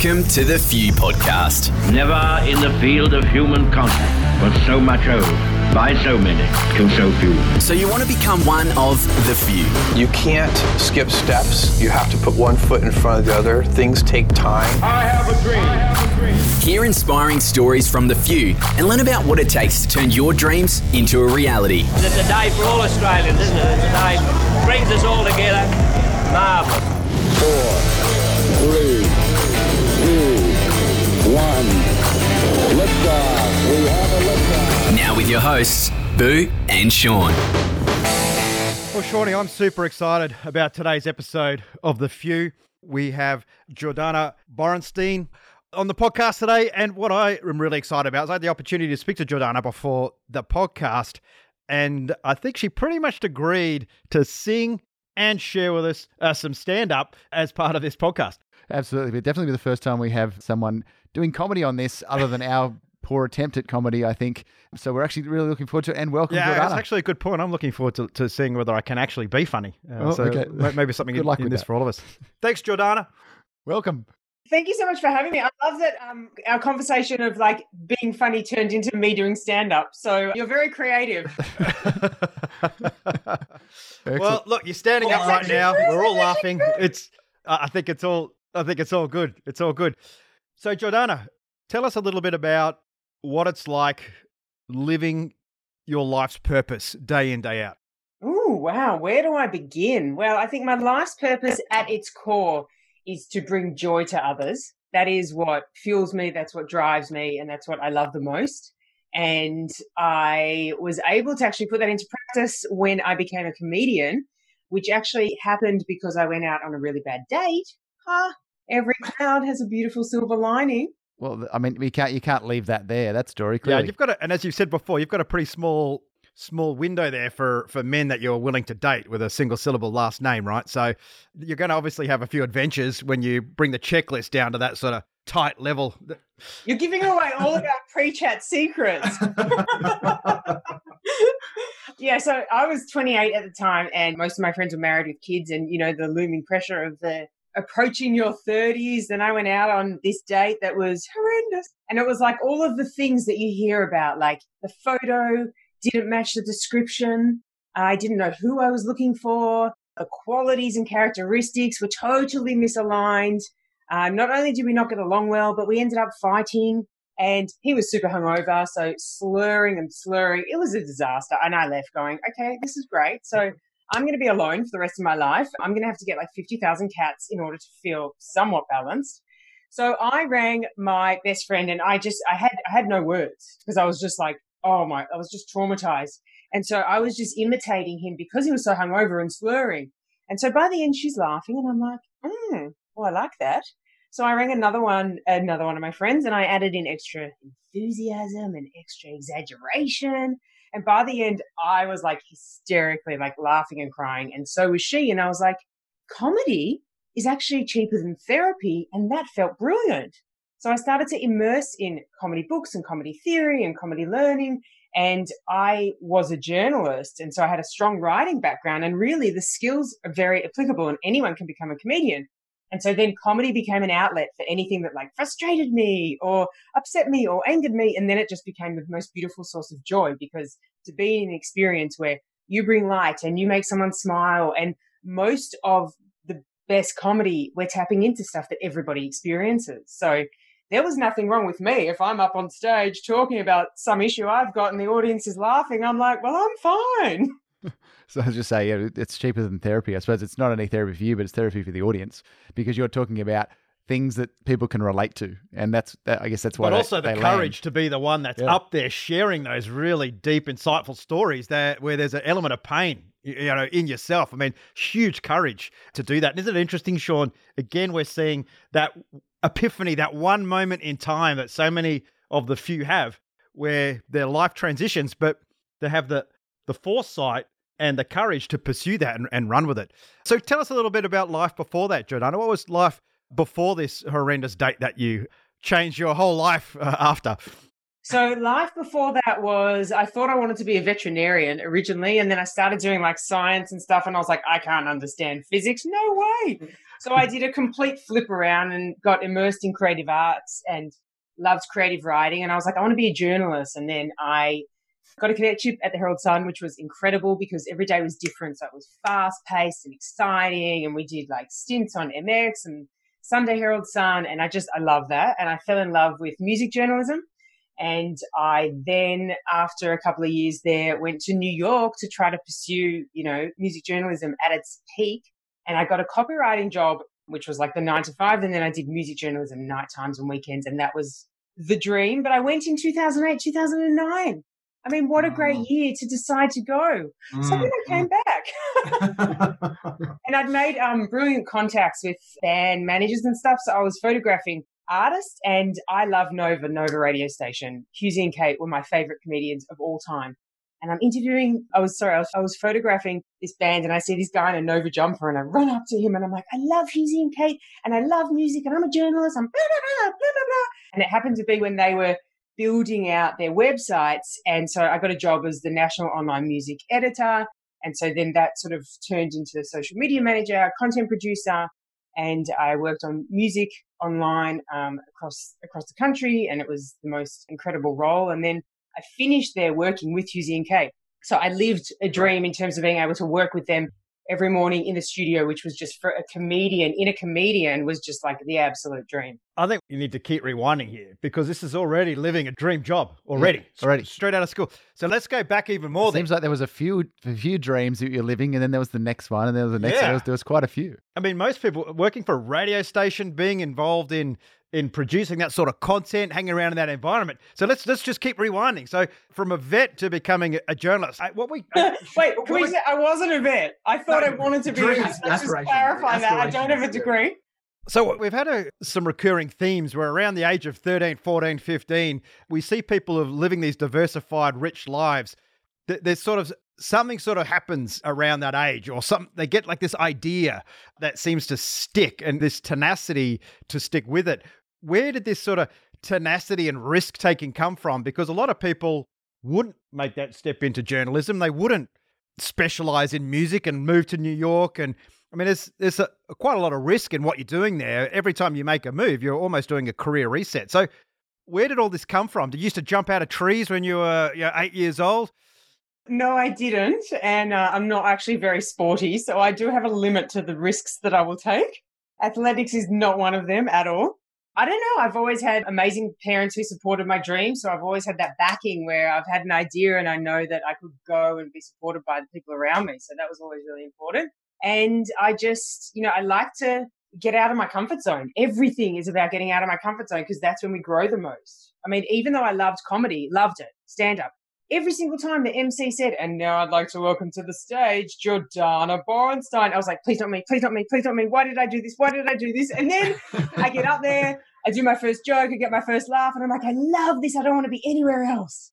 Welcome to the Few Podcast. Never in the field of human contact was so much owed by so many to so few. So, you want to become one of the few. You can't skip steps. You have to put one foot in front of the other. Things take time. I have a dream. Hear inspiring stories from the few and learn about what it takes to turn your dreams into a reality. It's a day for all Australians, isn't it? It's a day that brings us all together. Marvellous. four, three, with your hosts, Boo and Sean. Well, Shawnee, I'm super excited about today's episode of The Few. We have Jordana Borensztajn on the podcast today. And what I am really excited about is I had the opportunity to speak to Jordana before the podcast. And I think she pretty much agreed to sing and share with us uh, some stand up as part of this podcast. Absolutely, but definitely be the first time we have someone doing comedy on this, other than our poor attempt at comedy. I think so. We're actually really looking forward to it. And welcome, Yeah, that's actually a good point. I'm looking forward to, to seeing whether I can actually be funny. Uh, Oh, so okay. maybe something Good in, luck in with this that. for all of us. Thanks, Jordana. welcome. Thank you so much for having me. I love that um, our conversation of like being funny turned into me doing stand up. So you're very creative. Well, look, you're standing up right now. true. We're all That's actually laughing. It's. I I think it's all. I think it's all good. It's all good. So, Jordana, tell us a little bit about what it's like living your life's purpose day in day out. Oh, wow. Where do I begin? Well, I think my life's purpose at its core is to bring joy to others. That is what fuels me. That's what drives me. And that's what I love the most. And I was able to actually put that into practice when I became a comedian, which actually happened because I went out on a really bad date. Huh? Every cloud has a beautiful silver lining. Well, I mean, we can't. You can't leave that there. That story. Yeah, you've got a, and as you said before, you've got a pretty small small window there for for men that you're willing to date with a single syllable last name, right? So you're going to obviously have a few adventures when you bring the checklist down to that sort of tight level. You're giving away all of our pre-chat secrets. yeah, so I was 28 at the time, and most of my friends were married with kids, and you know the looming pressure of the approaching your 30s. Then I went out on this date that was horrendous, and it was like all of the things that you hear about, like the photo didn't match the description. I didn't know who I was looking for. The qualities and characteristics were totally misaligned. Uh, not only did we not get along well, but we ended up fighting. And he was super hungover, so slurring and slurring. It was a disaster. And I left going, okay, this is great. So I'm going to be alone for the rest of my life. I'm going to have to get like 50,000 cats in order to feel somewhat balanced. So I rang my best friend and I just, I had, I had no words because I was just like, oh my, I was just traumatized. And so I was just imitating him because he was so hungover and slurring. And so by the end, she's laughing and I'm like, hmm, well, I like that. So I rang another one, another one of my friends, and I added in extra enthusiasm and extra exaggeration. And by the end, I was like hysterically like laughing and crying, and so was she. And I was like, comedy is actually cheaper than therapy, and that felt brilliant. So I started to immerse in comedy books and comedy theory and comedy learning. And I was a journalist. And so I had a strong writing background. And really, the skills are very applicable, and anyone can become a comedian. And so then comedy became an outlet for anything that like frustrated me or upset me or angered me. And then it just became the most beautiful source of joy because to be in an experience where you bring light and you make someone smile and most of the best comedy, we're tapping into stuff that everybody experiences. So there was nothing wrong with me. If I'm up on stage talking about some issue I've got and the audience is laughing, I'm like, well, I'm fine. So I was just saying, yeah, it's cheaper than therapy. I suppose it's not only therapy for you, but it's therapy for the audience because you're talking about things that people can relate to, and that's that, I guess that's why. but they- also the they courage land. to be the one that's Yeah. up there sharing those really deep, insightful stories that where there's an element of pain, you know, in yourself. I mean, huge courage to do that. And isn't it interesting, Sean? Again, we're seeing that epiphany, that one moment in time that so many of the few have, where their life transitions, but they have the the foresight and the courage to pursue that and, and run with it. So tell us a little bit about life before that, Jordana. What was life before this horrendous date that you changed your whole life uh, after? So life before that was I thought I wanted to be a veterinarian originally, and then I started doing like science and stuff, and I was like, I can't understand physics, no way. So I did a complete flip around and got immersed in creative arts and loved creative writing, and I was like, I want to be a journalist, and then I got a cadetship at the Herald Sun, which was incredible because every day was different. So it was fast paced and exciting, and we did like stints on MX and Sunday Herald Sun, and I just I love that, and I fell in love with music journalism. And I then, after a couple of years there, went to New York to try to pursue, you know, music journalism at its peak. And I got a copywriting job, which was like the nine to five. And then I did music journalism night times and weekends. And that was the dream. But I went in 2008, 2009. I mean, what a great year to decide to go. So then I came back. and I'd made um, brilliant contacts with band managers and stuff. So I was photographing artists and I love Nova, Nova radio station. Hughesy and Kate were my favorite comedians of all time. And I'm interviewing, I was sorry, I was, I was photographing this band and I see this guy in a Nova jumper and I run up to him and I'm like, I love Hughesy and Kate and I love music and I'm a journalist. I'm blah, blah, blah, blah, blah, blah. And it happened to be when they were building out their websites. And so I got a job as the national online music editor. And so then that sort of turned into the social media manager, content producer, and I worked on music online um, across across the country, and it was the most incredible role. And then I finished there working with Hughesy and. So I lived a dream in terms of being able to work with them every morning in the studio, which was just for a comedian, in a comedian was just like the absolute dream. I think you need to keep rewinding here because this is already living a dream job already, Yeah, already. straight out of school. So let's go back even more. Then. Seems like there was a few a few dreams that you're living, and then there was the next one, and then there was the next. Yeah. There, was, there was quite a few. I mean, most people working for a radio station, being involved in in producing that sort of content, hanging around in that environment. So let's let's just keep rewinding. So from a vet to becoming a journalist, I, what we Wait, can we say I wasn't a vet? I thought I wanted to be. Let's just clarify that. I don't have a degree. So we've had a, some recurring themes where around the age of 13, 14, 15, we see people living these diversified, rich lives. Th- There's sort of something sort of happens around that age or some they get like this idea that seems to stick and this tenacity to stick with it. Where did this sort of tenacity and risk taking come from? Because a lot of people wouldn't make that step into journalism. They wouldn't specialize in music and move to New York. And I mean, there's there's a, quite a lot of risk in what you're doing there. Every time you make a move, you're almost doing a career reset. So, where did all this come from? Did you used to jump out of trees when you were you know, eight years old? No, I didn't, and uh, I'm not actually very sporty, so I do have a limit to the risks that I will take. Athletics is not one of them at all. I don't know. I've always had amazing parents who supported my dreams, so I've always had that backing where I've had an idea and I know that I could go and be supported by the people around me. So that was always really important. And I just, you know, I like to get out of my comfort zone. Everything is about getting out of my comfort zone because that's when we grow the most. I mean, even though I loved comedy, loved it, stand up, every single time the MC said, and now I'd like to welcome to the stage Jordana Borensztajn. I was like, please not me, please not me, please not me. Why did I do this? Why did I do this? And then I get up there, I do my first joke, I get my first laugh, and I'm like, I love this. I don't want to be anywhere else.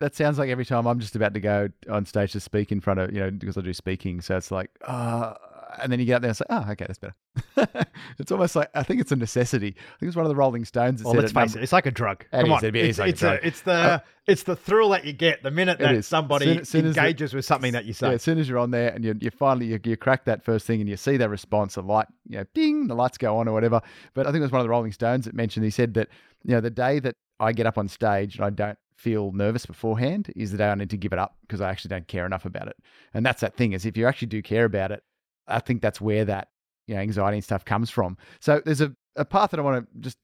That sounds like every time I'm just about to go on stage to speak in front of you know because I do speaking, so it's like uh and then you get out there and say, oh, okay, that's better. it's almost like I think it's a necessity. I think it's one of the Rolling Stones. That Well, let's face number- it, it's like a drug. It Come is, on, it is it's, like a it's, drug. it's the uh, it's the thrill that you get the minute that somebody Soon- soon as the- engages with something that you say. Yeah, as soon as you're on there and you, you finally you, you crack that first thing and you see that response, the light, you know, ding, the lights go on or whatever. But I think it was one of the Rolling Stones that mentioned. He said that you know the day that I get up on stage and I don't feel nervous beforehand is the day I need to give it up because I actually don't care enough about it. And that's that thing is if you actually do care about it, I think that's where that you know anxiety and stuff comes from. So there's a, a path that I want to just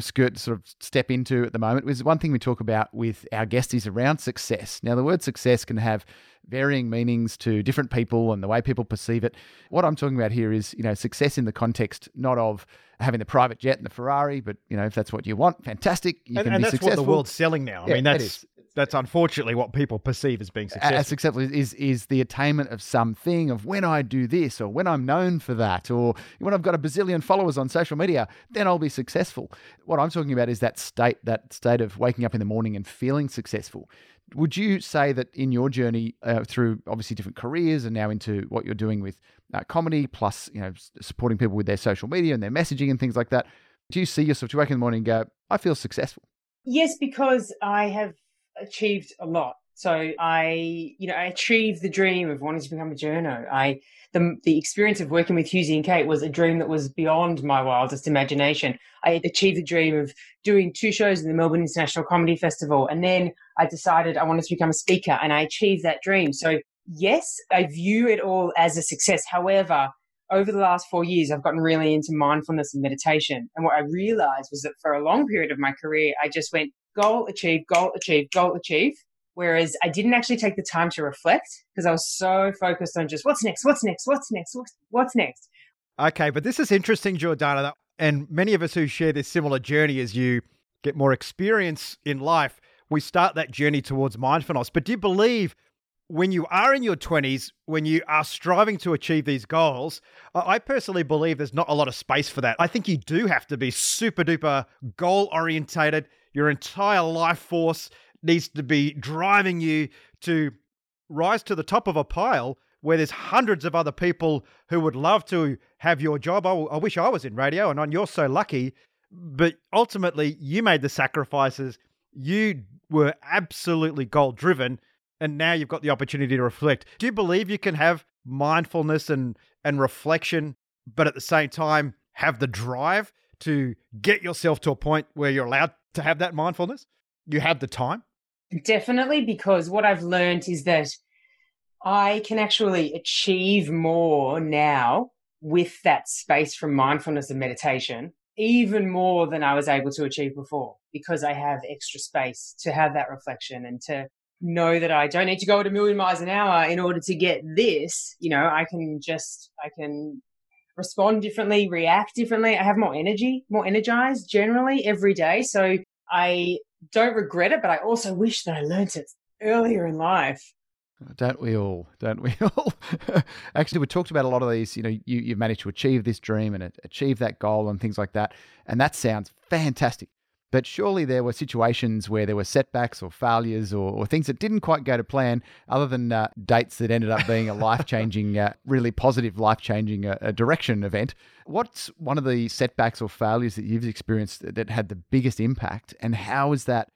skirt sort of step into at the moment was one thing we talk about with our guests is around success. Now the word success can have varying meanings to different people and the way people perceive it. What I'm talking about here is, you know, success in the context not of having the private jet and the Ferrari, but you know, if that's what you want, fantastic. You and can and be that's successful. what the world's selling now. I Yeah, mean, that's is. That's unfortunately what people perceive as being successful. as successful is is the attainment of something of when I do this or when I'm known for that or when I've got a bazillion followers on social media, then I'll be successful. What I'm talking about is that state that state of waking up in the morning and feeling successful. Would you say that in your journey uh, through obviously different careers and now into what you're doing with uh, comedy plus you know supporting people with their social media and their messaging and things like that, do you see yourself? Do you wake in the morning and go, I feel successful? Yes, because I have achieved a lot. So I, you know, I achieved the dream of wanting to become a journo. I, the, the experience of working with Hughesy and Kate was a dream that was beyond my wildest imagination. I achieved the dream of doing two shows in the Melbourne International Comedy Festival. And then I decided I wanted to become a speaker and I achieved that dream. So yes, I view it all as a success. However, over the last four years, I've gotten really into mindfulness and meditation. And what I realized was that for a long period of my career, I just went goal, achieve, goal, achieve, goal, achieve. Whereas I didn't actually take the time to reflect because I was so focused on just what's next, what's next, what's next, what's, what's next. Okay, but this is interesting, Jordana. And many of us who share this similar journey as you get more experience in life, we start that journey towards mindfulness. But do you believe when you are in your 20s, when you are striving to achieve these goals, I personally believe there's not a lot of space for that. I think you do have to be super duper goal orientated. Your entire life force needs to be driving you to rise to the top of a pile where there's hundreds of other people who would love to have your job. I, I wish I was in radio, and you're so lucky. But ultimately, you made the sacrifices. You were absolutely goal driven, and now you've got the opportunity to reflect. Do you believe you can have mindfulness and and reflection, but at the same time have the drive to get yourself to a point where you're allowed to have that mindfulness? You have the time. Definitely, because what I've learned is that I can actually achieve more now with that space from mindfulness and meditation, even more than I was able to achieve before, because I have extra space to have that reflection and to know that I don't need to go at a million miles an hour in order to get this. You know, I can just, I can respond differently, react differently. I have more energy, more energized generally every day. So I don't regret it, but I also wish that I learnt it earlier in life. Don't we all? Don't we all? Actually, we talked about a lot of these. You know, you, you've managed to achieve this dream and achieve that goal and things like that. And that sounds fantastic. But surely there were situations where there were setbacks or failures or, or things that didn't quite go to plan, other than uh, dates that ended up being a life changing, uh, really positive, life changing uh, direction event. What's one of the setbacks or failures that you've experienced that had the biggest impact, and how has that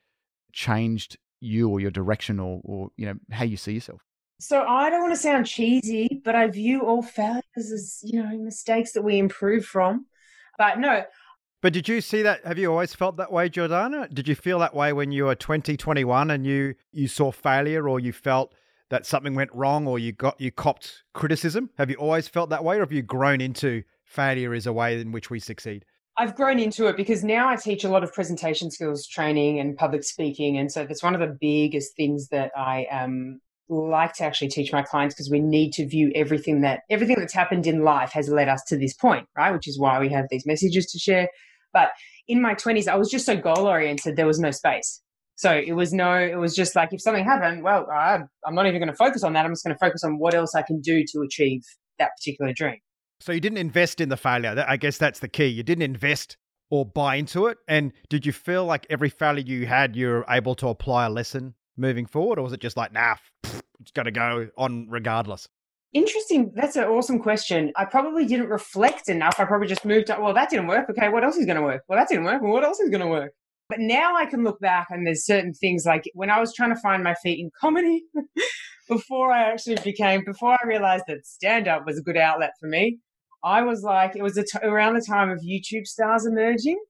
changed you or your direction or, or you know how you see yourself? So I don't want to sound cheesy, but I view all failures as you know mistakes that we improve from. But no, but did you see that? Have you always felt that way, Jordana? Did you feel that way when you were 20, 21 and you, you saw failure or you felt that something went wrong or you got you copped criticism? Have you always felt that way or have you grown into failure is a way in which we succeed? I've grown into it because now I teach a lot of presentation skills training and public speaking. And so that's one of the biggest things that I um, like to actually teach my clients because we need to view everything that everything that's happened in life has led us to this point, right? Which is why we have these messages to share. But in my 20s, I was just so goal oriented, there was no space. So it was no, it was just like if something happened, well, I'm not even going to focus on that. I'm just going to focus on what else I can do to achieve that particular dream. So you didn't invest in the failure. I guess that's the key. You didn't invest or buy into it. And did you feel like every failure you had, you're able to apply a lesson moving forward? Or was it just like, nah, it's got to go on regardless? Interesting. That's an awesome question. I probably didn't reflect enough. I probably just moved up. Well, that didn't work. Okay, what else is going to work? Well, that didn't work. Well, what else is going to work? But now I can look back and there's certain things like when I was trying to find my feet in comedy before I actually became, before I realized that stand up was a good outlet for me, I was like, it was around the time of YouTube stars emerging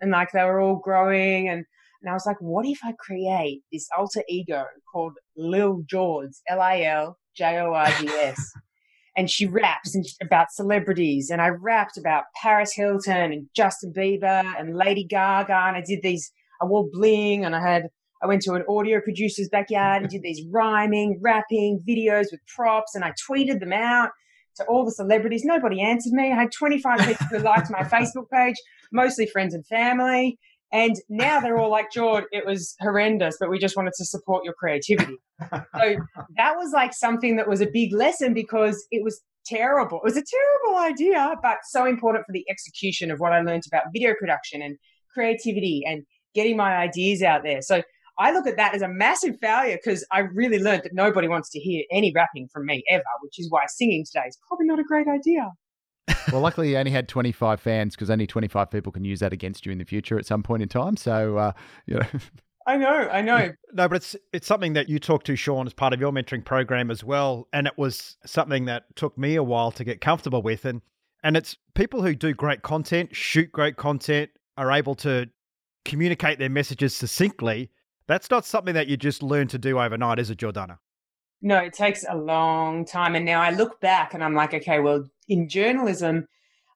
and like they were all growing and and I was like, what if I create this alter ego called Lil Jords, L I L J O R D S. and she raps about celebrities. And I rapped about Paris Hilton and Justin Bieber and Lady Gaga. And I did these, I wore bling and I had, I went to an audio producer's backyard and did these rhyming, rapping videos with props. And I tweeted them out to all the celebrities. Nobody answered me. I had 25 people who liked my Facebook page, mostly friends and family. And now they're all like, Jords, it was horrendous, but we just wanted to support your creativity. so that was like something that was a big lesson because it was terrible. It was a terrible idea, but so important for the execution of what I learned about video production and creativity and getting my ideas out there. So I look at that as a massive failure because I really learned that nobody wants to hear any rapping from me ever, which is why singing today is probably not a great idea. Well, luckily you only had 25 fans because only 25 people can use that against you in the future at some point in time. So, uh, you know. I know, I know. No, but it's it's something that you talked to Sean as part of your mentoring program as well, and it was something that took me a while to get comfortable with. And and it's people who do great content, shoot great content, are able to communicate their messages succinctly. That's not something that you just learn to do overnight, is it, Jordana? No, it takes a long time. And now I look back and I'm like, okay, well, in journalism,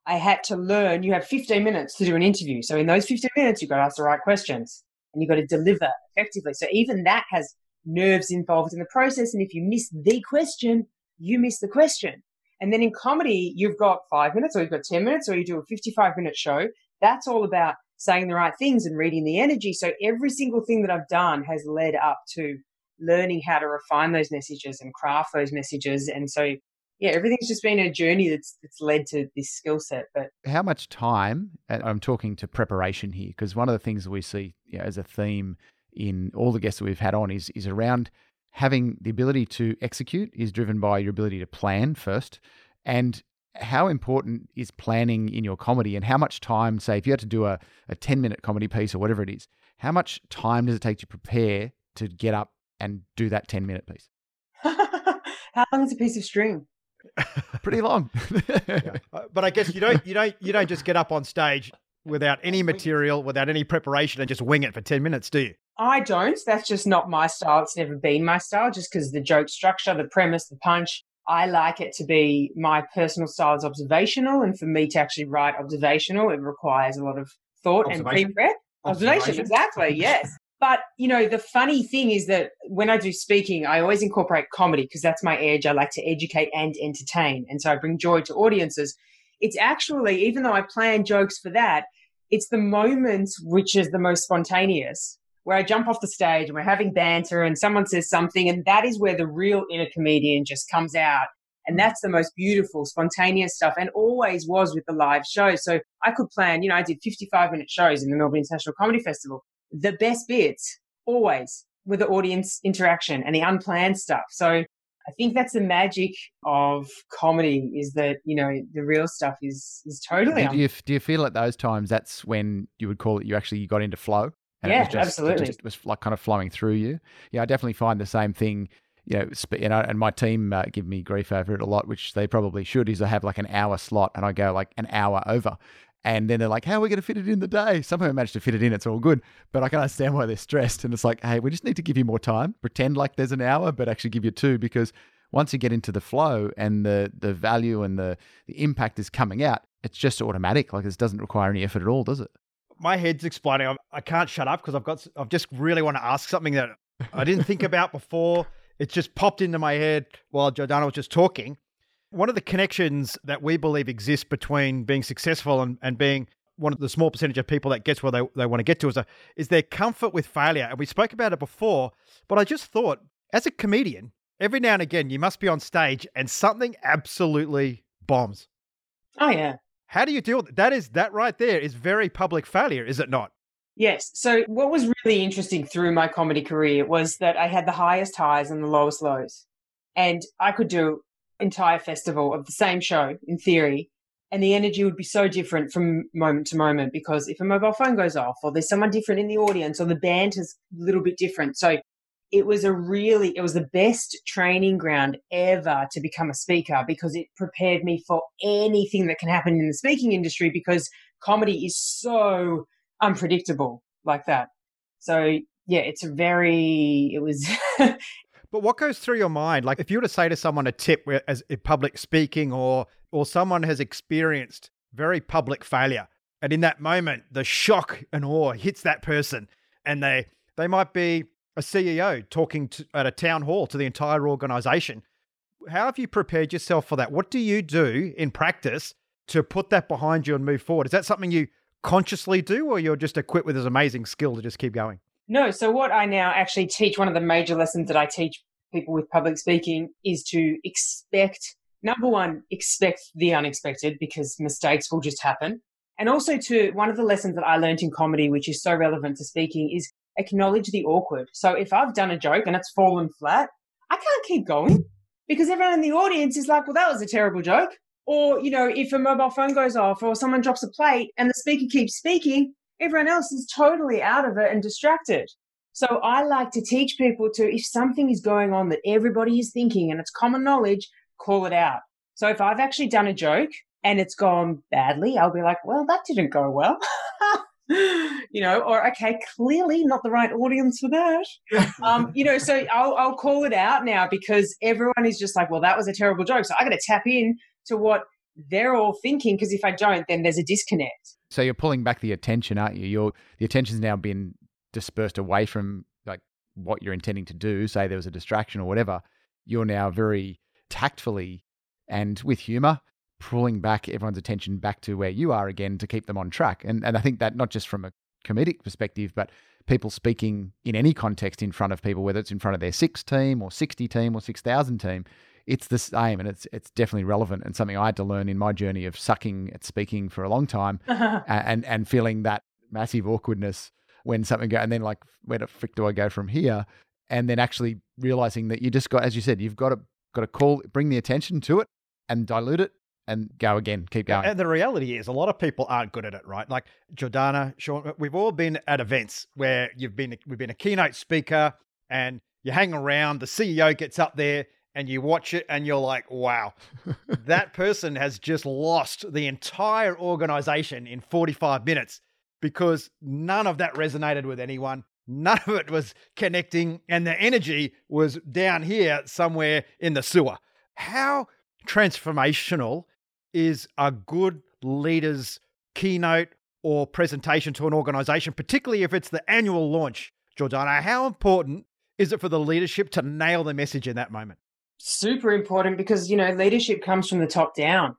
I had to learn you have 15 minutes to do an interview. So in those 15 minutes, you've got to ask the right questions and you've got to deliver effectively. So even that has nerves involved in the process. And if you miss the question, you miss the question. And then in comedy, you've got five minutes or you've got 10 minutes or you do a 55 minute show. That's all about saying the right things and reading the energy. So every single thing that I've done has led up to learning how to refine those messages and craft those messages. And so, yeah, everything's just been a journey that's that's led to this skill set. But how much time? And I'm talking to preparation here because one of the things that we see you know, as a theme in all the guests that we've had on is is around having the ability to execute is driven by your ability to plan first and how important is planning in your comedy and how much time say if you had to do a, a 10 minute comedy piece or whatever it is how much time does it take to prepare to get up and do that 10 minute piece. How long is a piece of string? Pretty long. yeah. Uh, but I guess you don't you don't you don't just get up on stage without any material, without any preparation and just wing it for 10 minutes, do you? I don't. That's just not my style. It's never been my style just because the joke structure, the premise, the punch, I like it to be my personal style is observational. And for me to actually write observational, it requires a lot of thought and pre prep. Observation. Observation, exactly. Yes. But, you know, the funny thing is that when I do speaking, I always incorporate comedy because that's my edge. I like to educate and entertain. And so I bring joy to audiences. It's actually, even though I plan jokes for that, it's the moment which is the most spontaneous where I jump off the stage and we're having banter and someone says something. And that is where the real inner comedian just comes out. And that's the most beautiful, spontaneous stuff and always was with the live show. So I could plan, you know, I did 55 minute shows in the Melbourne International Comedy Festival the best bits always were the audience interaction and the unplanned stuff. So I think that's the magic of comedy is that, you know, the real stuff is is totally do you, do you feel at those times that's when you would call it you actually got into flow? And yeah, it was just, absolutely. It just was like kind of flowing through you. Yeah, I definitely find the same thing you know, you know, and my team uh, give me grief over it a lot, which they probably should. Is I have like an hour slot, and I go like an hour over, and then they're like, how are we going to fit it in the day? Somehow we managed to fit it in. It's all good. But I can understand why they're stressed. And it's like, hey, we just need to give you more time. Pretend like there's an hour, but actually give you two because once you get into the flow and the the value and the, the impact is coming out, it's just automatic. Like this doesn't require any effort at all, does it? My head's exploding. I'm, I can not shut up because I've got. I've just really want to ask something that I didn't think about before. It just popped into my head while Jordana was just talking. One of the connections that we believe exists between being successful and, and being one of the small percentage of people that gets where they, they want to get to is, a, is their comfort with failure. And we spoke about it before, but I just thought, as a comedian, every now and again you must be on stage and something absolutely bombs. Oh yeah. How do you deal with that? That is that right there is very public failure, is it not? Yes. So what was really interesting through my comedy career was that I had the highest highs and the lowest lows. And I could do entire festival of the same show in theory and the energy would be so different from moment to moment because if a mobile phone goes off or there's someone different in the audience or the band is a little bit different. So it was a really it was the best training ground ever to become a speaker because it prepared me for anything that can happen in the speaking industry because comedy is so unpredictable like that. So yeah it's a very it was But what goes through your mind? Like if you were to say to someone a tip as in public speaking or or someone has experienced very public failure and in that moment the shock and awe hits that person and they they might be a CEO talking to, at a town hall to the entire organization. How have you prepared yourself for that? What do you do in practice to put that behind you and move forward? Is that something you consciously do or you're just equipped with this amazing skill to just keep going? No. So what I now actually teach, one of the major lessons that I teach people with public speaking is to expect, number one, expect the unexpected because mistakes will just happen. And also to one of the lessons that I learned in comedy, which is so relevant to speaking is acknowledge the awkward. So if I've done a joke and it's fallen flat, I can't keep going because everyone in the audience is like, well, that was a terrible joke. Or, you know, if a mobile phone goes off or someone drops a plate and the speaker keeps speaking, everyone else is totally out of it and distracted. So I like to teach people to, if something is going on that everybody is thinking and it's common knowledge, call it out. So if I've actually done a joke and it's gone badly, I'll be like, well, that didn't go well. you know, or okay, clearly not the right audience for that. um, you know, so I'll, I'll call it out now because everyone is just like, well, that was a terrible joke. So I got to tap in to what they're all thinking because if I don't, then there's a disconnect. So you're pulling back the attention, aren't you? Your the attention's now been dispersed away from like what you're intending to do. Say there was a distraction or whatever. You're now very tactfully and with humor pulling back everyone's attention back to where you are again to keep them on track. And and I think that not just from a comedic perspective, but people speaking in any context in front of people, whether it's in front of their six team or sixty team or six thousand team, it's the same, and it's it's definitely relevant and something I had to learn in my journey of sucking at speaking for a long time, uh-huh. and and feeling that massive awkwardness when something go, and then like where the frick do I go from here, and then actually realizing that you just got, as you said, you've got to got to call, bring the attention to it, and dilute it, and go again, keep going. And the reality is, a lot of people aren't good at it, right? Like Jordana, Sean, we've all been at events where you've been, we've been a keynote speaker, and you hang around. The CEO gets up there, and you watch it, and you're like, "Wow, that person has just lost the entire organization in 45 minutes." Because none of that resonated with anyone. None of it was connecting, and the energy was down here somewhere in the sewer. How transformational is a good leader's keynote or presentation to an organization, particularly if it's the annual launch, Jordana? How important is it for the leadership to nail the message in that moment? Super important because, you know, leadership comes from the top down.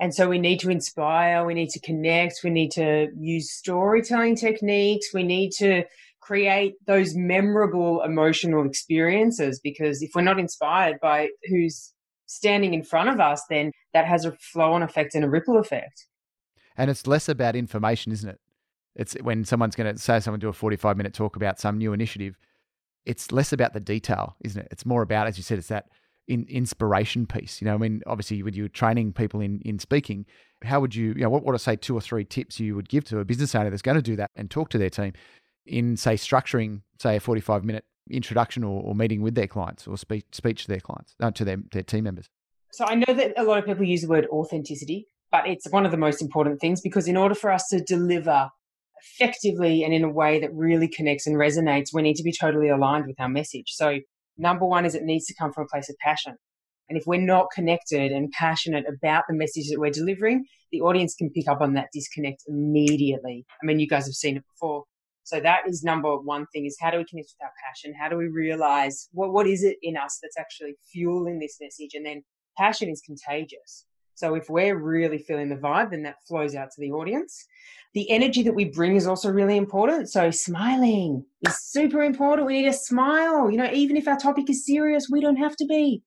And so we need to inspire, we need to connect, we need to use storytelling techniques, we need to create those memorable emotional experiences because if we're not inspired by who's standing in front of us, then that has a flow on effect and a ripple effect. And it's less about information, isn't it? It's when someone's going to say someone do a 45 minute talk about some new initiative, it's less about the detail, isn't it? It's more about, as you said, it's that in inspiration piece. You know, I mean, obviously, when you're training people in in speaking, how would you, you know, what would I say two or three tips you would give to a business owner that's going to do that and talk to their team in, say, structuring, say, a 45 minute introduction or, or meeting with their clients or speech speech to their clients, uh, to their, their team members? So I know that a lot of people use the word authenticity, but it's one of the most important things because in order for us to deliver effectively and in a way that really connects and resonates, we need to be totally aligned with our message. So number one is it needs to come from a place of passion. And if we're not connected and passionate about the message that we're delivering, the audience can pick up on that disconnect immediately. I mean, you guys have seen it before. So that is number one thing is how do we connect with our passion? How do we realize what, what is it in us that's actually fueling this message? And then passion is contagious. So if we're really feeling the vibe, then that flows out to the audience. The energy that we bring is also really important. So smiling is super important. We need a smile. You know, even if our topic is serious, we don't have to be.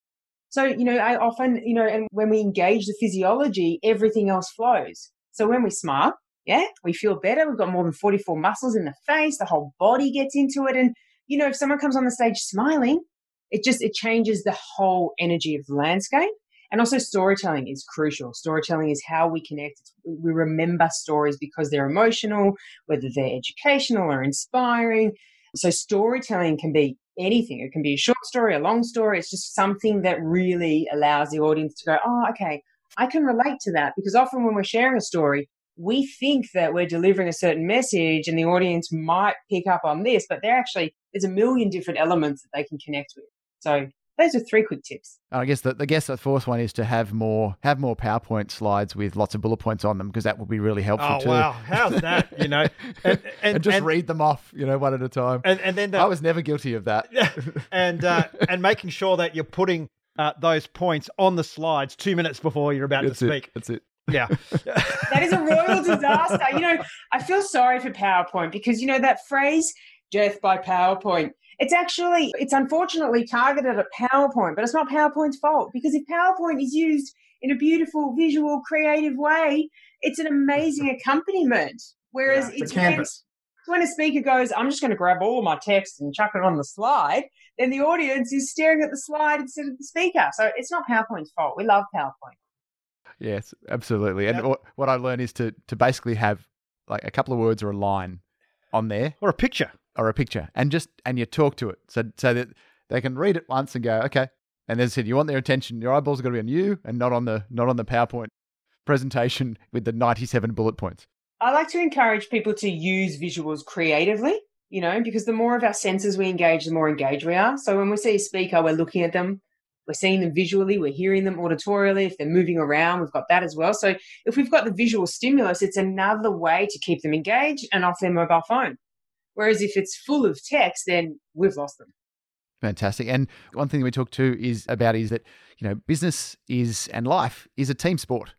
So, you know, I often, you know, and when we engage the physiology, everything else flows. So when we smile, yeah, we feel better. We've got more than 44 muscles in the face. The whole body gets into it. And, you know, if someone comes on the stage smiling, it just, it changes the whole energy of the landscape. And also storytelling is crucial. Storytelling is how we connect. We remember stories because they're emotional, whether they're educational or inspiring. So storytelling can be anything. It can be a short story, a long story. It's just something that really allows the audience to go, oh, okay, I can relate to that. Because often when we're sharing a story, we think that we're delivering a certain message and the audience might pick up on this, but they're actually, there's a million different elements that they can connect with. So those are three quick tips. I guess the, I guess the fourth one is to have more have more PowerPoint slides with lots of bullet points on them because that would be really helpful oh, too. wow, how's that? You know, and, and, and just and, read them off, you know, one at a time. And, and then the, I was never guilty of that. and uh, and making sure that you're putting uh, those points on the slides two minutes before you're about That's to speak. It. That's it. Yeah. that is a royal disaster. You know, I feel sorry for PowerPoint because, you know, that phrase, death by PowerPoint, it's actually, it's unfortunately targeted at PowerPoint, but it's not PowerPoint's fault because if PowerPoint is used in a beautiful, visual, creative way, it's an amazing accompaniment. Whereas yeah, it's canvas. When, when a speaker goes, I'm just going to grab all my text and chuck it on the slide, then the audience is staring at the slide instead of the speaker. So it's not PowerPoint's fault. We love PowerPoint. Yes, absolutely. And what, what I learned is to to basically have like a couple of words or a line on there Or a picture. Or a picture, and just and you talk to it so so that they can read it once and go okay. And I said, you want their attention. Your eyeballs are going to be on you and not on the not on the PowerPoint presentation with the ninety seven bullet points. I like to encourage people to use visuals creatively, you know, because the more of our senses we engage, the more engaged we are. So when we see a speaker, we're looking at them, we're seeing them visually, we're hearing them auditorially. If they're moving around, we've got that as well. So if we've got the visual stimulus, it's another way to keep them engaged and off their mobile phone. Whereas if it's full of text, then we've lost them. Fantastic. And one thing we talked to is about is that you know business is and life is a team sport.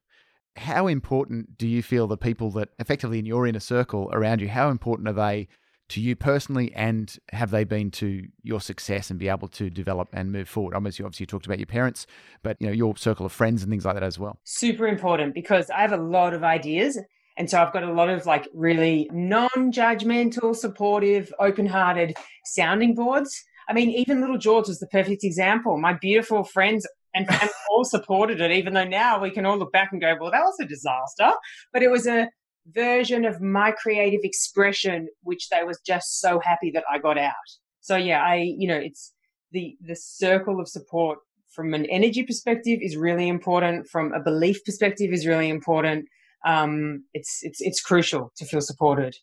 How important do you feel the people that effectively in your inner circle around you? How important are they to you personally, and have they been to your success and be able to develop and move forward? Obviously, obviously, you talked about your parents, but you know your circle of friends and things like that as well. Super important because I have a lot of ideas. And so I've got a lot of like really non judgmental, supportive, open hearted sounding boards. I mean, even Little Jords was the perfect example. My beautiful friends and family all supported it, even though now we can all look back and go, well, that was a disaster. But it was a version of my creative expression, which they was just so happy that I got out. So yeah, I, you know, it's the, the circle of support from an energy perspective is really important. From a belief perspective is really important. Um, it's, it's, it's crucial to feel supported.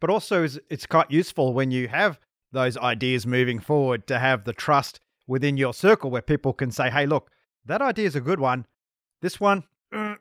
But also, it's- quite useful when you have those ideas moving forward to have the trust within your circle where people can say, hey, look, that idea is a good one. This one,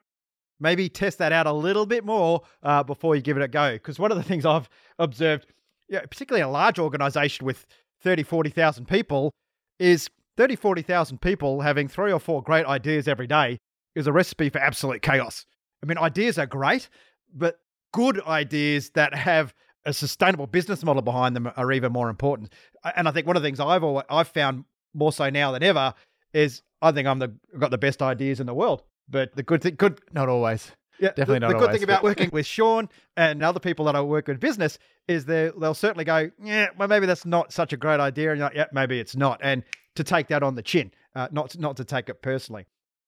maybe test that out a little bit more uh, before you give it a go. Because one of the things I've observed, yeah, particularly a large organization with 30, 40,000 people, is 30, 40,000 people having three or four great ideas every day is a recipe for absolute chaos. I mean, ideas are great, but good ideas that have a sustainable business model behind them are even more important. And I think one of the things I've always, I've found more so now than ever is I think I'm the got the best ideas in the world. But the good thing, good Not always. yeah, Definitely the, not the good always, thing about but- working with Sean and other people that I work with business is they they'll certainly go, yeah, well maybe that's not such a great idea, and you're like, yeah, maybe it's not, and to take that on the chin, uh, not not to take it personally.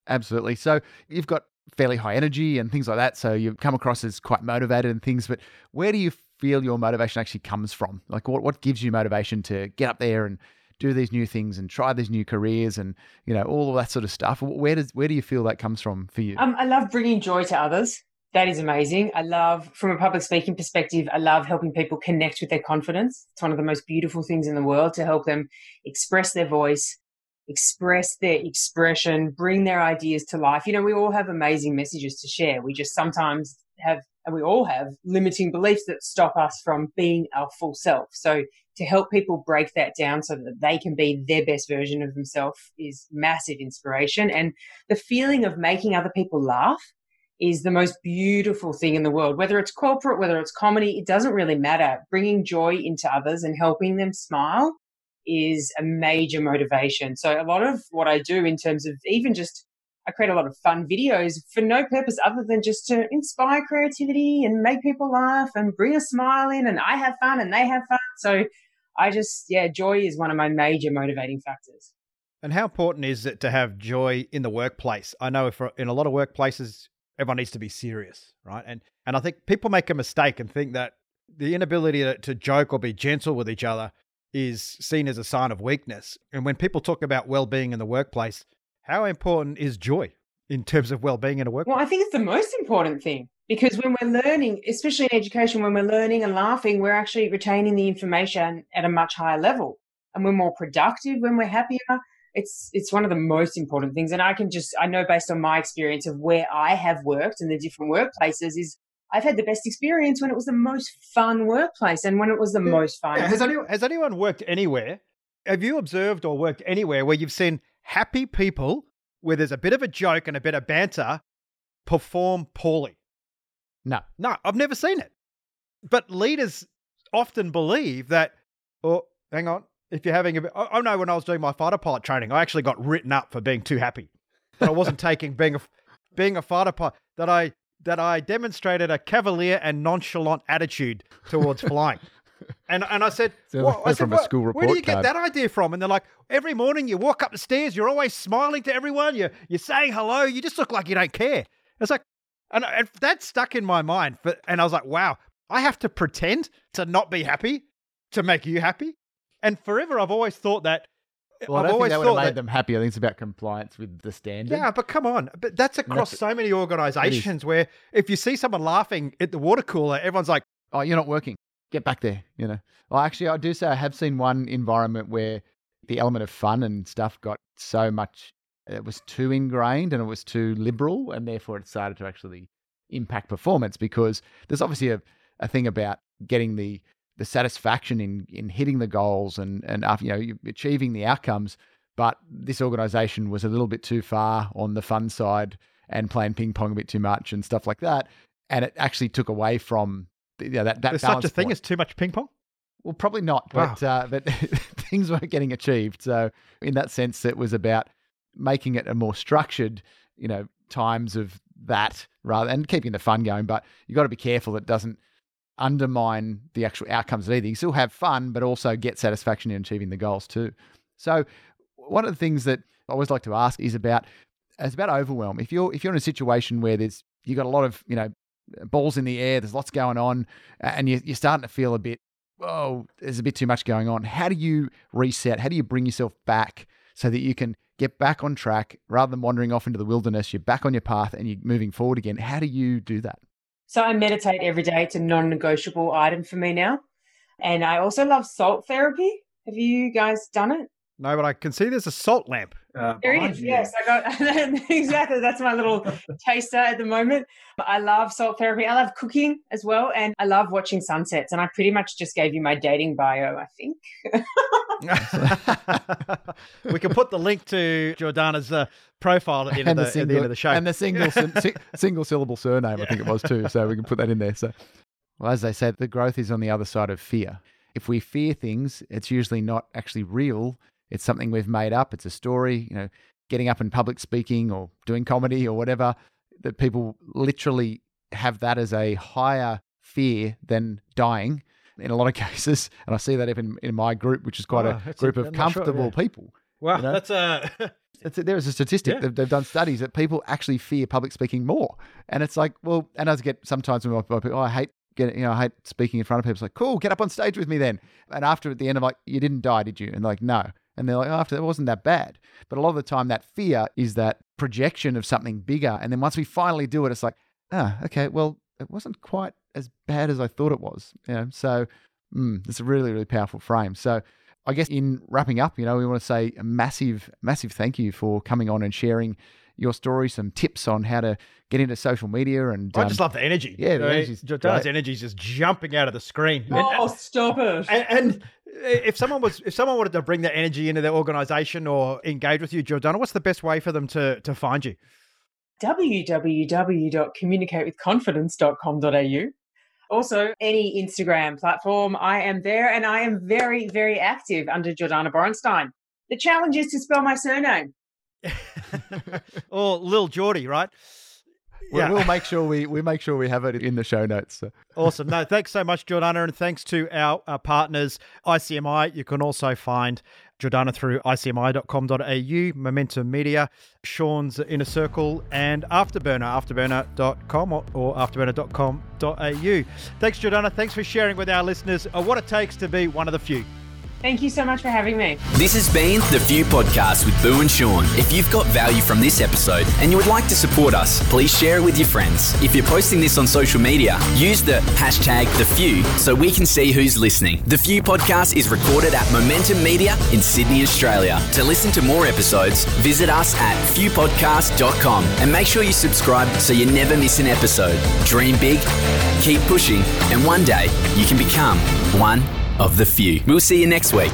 Absolutely. So you've got fairly high energy and things like that. So you come across as quite motivated and things. But where do you feel your motivation actually comes from? Like what, what gives you motivation to get up there and do these new things and try these new careers and you know all of that sort of stuff? Where does where do you feel that comes from for you? Um, I love bringing joy to others. That is amazing. I love, from a public speaking perspective, I love helping people connect with their confidence. It's one of the most beautiful things in the world to help them express their voice, express their expression, bring their ideas to life. You know, we all have amazing messages to share. We just sometimes have, and we all have limiting beliefs that stop us from being our full self. So to help people break that down so that they can be their best version of themselves is massive inspiration. And the feeling of making other people laugh is the most beautiful thing in the world. Whether it's corporate, whether it's comedy, it doesn't really matter. Bringing joy into others and helping them smile is a major motivation. So a lot of what I do in terms of even just I create a lot of fun videos for no purpose other than just to inspire creativity and make people laugh and bring a smile in and I have fun and they have fun. So I just yeah, joy is one of my major motivating factors. And how important is it to have joy in the workplace? I know if in a lot of workplaces, everyone needs to be serious, right? And and I think people make a mistake and think that the inability to, to joke or be gentle with each other is seen as a sign of weakness. And when people talk about well-being in the workplace, how important is joy in terms of well-being in a workplace? Well, I think it's the most important thing because when we're learning, especially in education, when we're learning and laughing, we're actually retaining the information at a much higher level and we're more productive when we're happier. It's it's one of the most important things. And I can just I know based on my experience of where I have worked and the different workplaces is I've had the best experience when it was the most fun workplace and when it was the most fun. Yeah, has, anyone, has anyone worked anywhere? Have you observed or worked anywhere where you've seen happy people where there's a bit of a joke and a bit of banter perform poorly? No. No, I've never seen it. But leaders often believe that, oh, hang on, if you're having a bit, I I know when I was doing my fighter pilot training, I actually got written up for being too happy. That I wasn't taking being a, being a fighter pilot, that I, that I demonstrated a cavalier and nonchalant attitude towards flying. And, and I said, well, I said from a "What- school where do report you get that idea from? And they're like, every morning you walk up the stairs, you're always smiling to everyone, you're, you're saying hello, you just look like you don't care. It's like, and, and that stuck in my mind. But and I was like, wow, I have to pretend to not be happy to make you happy. And forever, I've always thought that. Well, I I've don't think always that would have made that, them happy. I think it's about compliance with the standard. yeah, but come on. But that's across that's- so many organizations where if you see someone laughing at the water cooler, everyone's like, oh, you're not working. Get back there. You know. Well, actually, I do say I have seen one environment where the element of fun and stuff got so much. It was too ingrained and it was too liberal, and therefore it started to actually impact performance because there's obviously a, a thing about getting the the satisfaction in in hitting the goals and and after you know achieving the outcomes. But this organisation was a little bit too far on the fun side and playing ping pong a bit too much and stuff like that, and it actually took away from you know, that that there's such a thing point. as too much ping pong. Well, probably not, but uh, but things weren't getting achieved. So in that sense, it was about making it a more structured, you know, times of that rather and keeping the fun going. But you've got to be careful that it doesn't undermine the actual outcomes of either. You still have fun, but also get satisfaction in achieving the goals too. So one of the things that I always like to ask is about it's about overwhelm. If you're if you're in a situation where there's you got a lot of you know balls in the air, there's lots going on, and you, you're starting to feel a bit oh, there's a bit too much going on. How do you reset? How do you bring yourself back so that you can get back on track rather than wandering off into the wilderness? You're back on your path and you're moving forward again. How do you do that? So I meditate every day. It's a non-negotiable item for me now. And I also love salt therapy. Have you guys done it? No, but I can see there's a salt lamp. Uh, There it behind is. you. Yes, I got exactly. That's my little taster at the moment. I love salt therapy. I love cooking as well, and I love watching sunsets. And I pretty much just gave you my dating bio. I think. we can put the link to Jordana's uh, profile at the, end of the, at the end of the show. and the single si- single syllable surname, I think it was too. So we can put that in there. So, well, as they say, the growth is on the other side of fear. If we fear things, it's usually not actually real. It's something we've made up. It's a story. You know, getting up in public speaking or doing comedy or whatever. That people literally have that as a higher fear than dying in a lot of cases. And I see that even in my group, which is quite Oh, a group of comfortable yeah. people. wow, you know? that's uh, a there is a statistic. Yeah. They've, they've done studies that people actually fear public speaking more. And it's like, well, and I get sometimes when my people, oh, I hate getting, you know, I hate speaking in front of people. It's like, cool, get up on stage with me then. And after at the end, I'm like, you didn't die, did you? And like, no. And they're like, oh, after it wasn't that bad. But a lot of the time, that fear is that projection of something bigger. And then once we finally do it, it's like, ah, okay, well, it wasn't quite as bad as I thought it was. You know, so mm, it's a really, really powerful frame. So I guess in wrapping up, you know, we want to say a massive, massive thank you for coming on and sharing your story, some tips on how to get into social media. And I um, just love the energy. yeah, the I mean, energy's Jordana's energy is just jumping out of the screen. Oh, stop it! And, and if someone was, if someone wanted to bring that energy into their organization or engage with you, Jordana, what's the best way for them to to find you? www.communicatewithconfidence.com.au. Also, any Instagram platform, I am there and I am very, very active under Jordana Borensztajn. The challenge is to spell my surname. or Lil Geordie, right? we- we'll make sure we, we make sure we have it in the show notes. So. Awesome. No, thanks so much, Jordana, and thanks to our, our partners, ICMI. You can also find Jordana through icmi.com.au, Momentum Media, Sean's Inner Circle, and Afterburner, afterburner.com or, or afterburner.com.au. Thanks, Jordana. Thanks for sharing with our listeners uh, what it takes to be one of the few. Thank you so much for having me. This has been The Few Podcast with Boo and Sean. If you've got value from this episode and you would like to support us, please share it with your friends. If you're posting this on social media, use the hashtag The Few so we can see who's listening. The Few Podcast is recorded at Momentum Media in Sydney, Australia. To listen to more episodes, visit us at fewpodcast.com and make sure you subscribe so you never miss an episode. Dream big, keep pushing, and one day you can become one of the few. We'll see you next week.